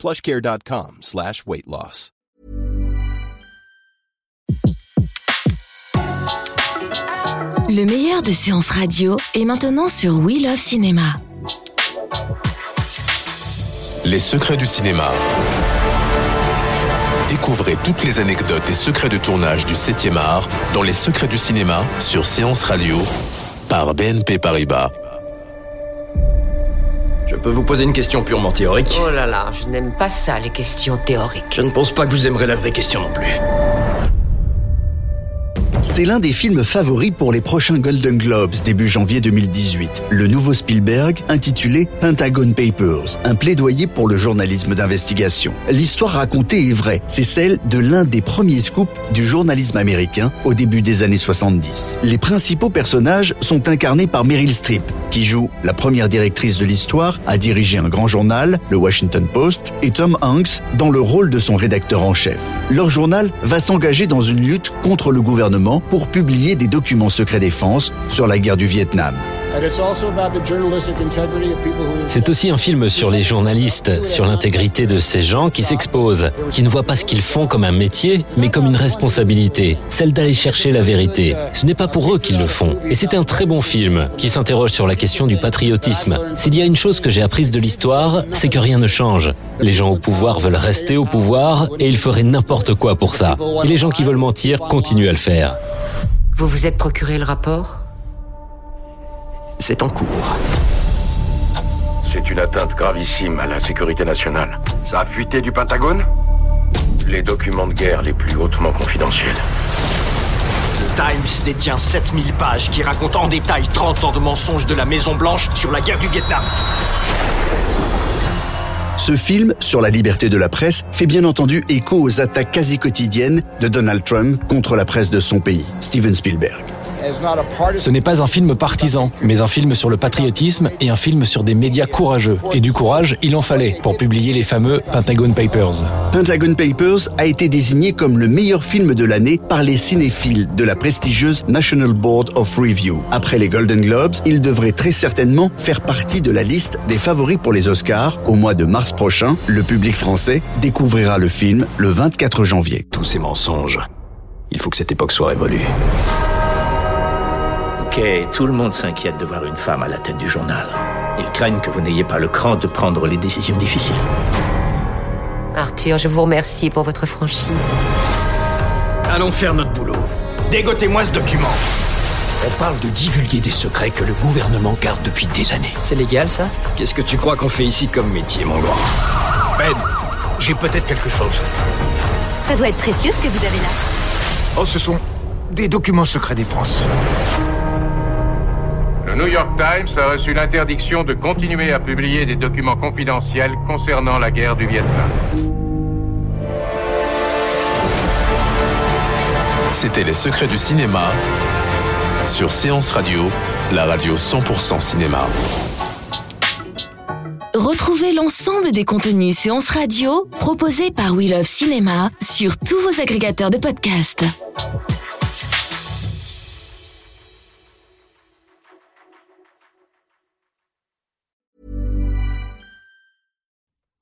plushcare.com slash weight loss. Le meilleur de séances radio est maintenant sur We Love Cinéma. Les secrets du cinéma. Découvrez toutes les anecdotes et secrets de tournage du 7e art dans Les secrets du cinéma sur Séance Radio par BNP Paribas. Je peux vous poser une question purement théorique Oh là là, je n'aime pas ça, les questions théoriques. Je ne pense pas que vous aimerez la vraie question non plus. C'est l'un des films favoris pour les prochains Golden Globes début janvier 2018. Le nouveau Spielberg, intitulé Pentagon Papers, un plaidoyer pour le journalisme d'investigation. L'histoire racontée est vraie. C'est celle de l'un des premiers scoops du journalisme américain au début des années 70. Les principaux personnages sont incarnés par Meryl Streep, qui joue la première directrice de l'histoire à diriger un grand journal, le Washington Post, et Tom Hanks dans le rôle de son rédacteur en chef. Leur journal va s'engager dans une lutte contre le gouvernement pour publier des documents secrets défense sur la guerre du Vietnam. C'est aussi un film sur les journalistes, sur l'intégrité de ces gens qui s'exposent, qui ne voient pas ce qu'ils font comme un métier, mais comme une responsabilité, celle d'aller chercher la vérité. Ce n'est pas pour eux qu'ils le font. Et c'est un très bon film qui s'interroge sur la question du patriotisme. S'il y a une chose que j'ai apprise de l'histoire, c'est que rien ne change. Les gens au pouvoir veulent rester au pouvoir et ils feraient n'importe quoi pour ça. Et les gens qui veulent mentir continuent à le faire. Vous vous êtes procuré le rapport C'est en cours. C'est une atteinte gravissime à la sécurité nationale. Ça a fuité du Pentagone Les documents de guerre les plus hautement confidentiels. Le Times détient 7000 pages qui racontent en détail 30 ans de mensonges de la Maison Blanche sur la guerre du Vietnam. Ce film, sur la liberté de la presse, fait bien entendu écho aux attaques quasi quotidiennes de Donald Trump contre la presse de son pays, Steven Spielberg. Ce n'est pas un film partisan, mais un film sur le patriotisme et un film sur des médias courageux. Et du courage, il en fallait pour publier les fameux Pentagon Papers. Pentagon Papers a été désigné comme le meilleur film de l'année par les cinéphiles de la prestigieuse National Board of Review. Après les Golden Globes, il devrait très certainement faire partie de la liste des favoris pour les Oscars. Au mois de mars prochain, le public français découvrira le film le 24 janvier. Tous ces mensonges. Il faut que cette époque soit révolue. Tout le monde s'inquiète de voir une femme à la tête du journal. Ils craignent que vous n'ayez pas le cran de prendre les décisions difficiles. Arthur, je vous remercie pour votre franchise. Allons faire notre boulot. Dégotez-moi ce document. On parle de divulguer des secrets que le gouvernement garde depuis des années. C'est légal ça? Qu'est-ce que tu crois qu'on fait ici comme métier, mon grand? Ben, j'ai peut-être quelque chose. Ça doit être précieux ce que vous avez là. Oh, ce sont des documents secrets des France. Le New York Times a reçu l'interdiction de continuer à publier des documents confidentiels concernant la guerre du Vietnam. C'était Les secrets du cinéma sur Séance Radio, la radio 100% cinéma. Retrouvez l'ensemble des contenus séances radio proposés par We Love Cinéma sur tous vos agrégateurs de podcasts.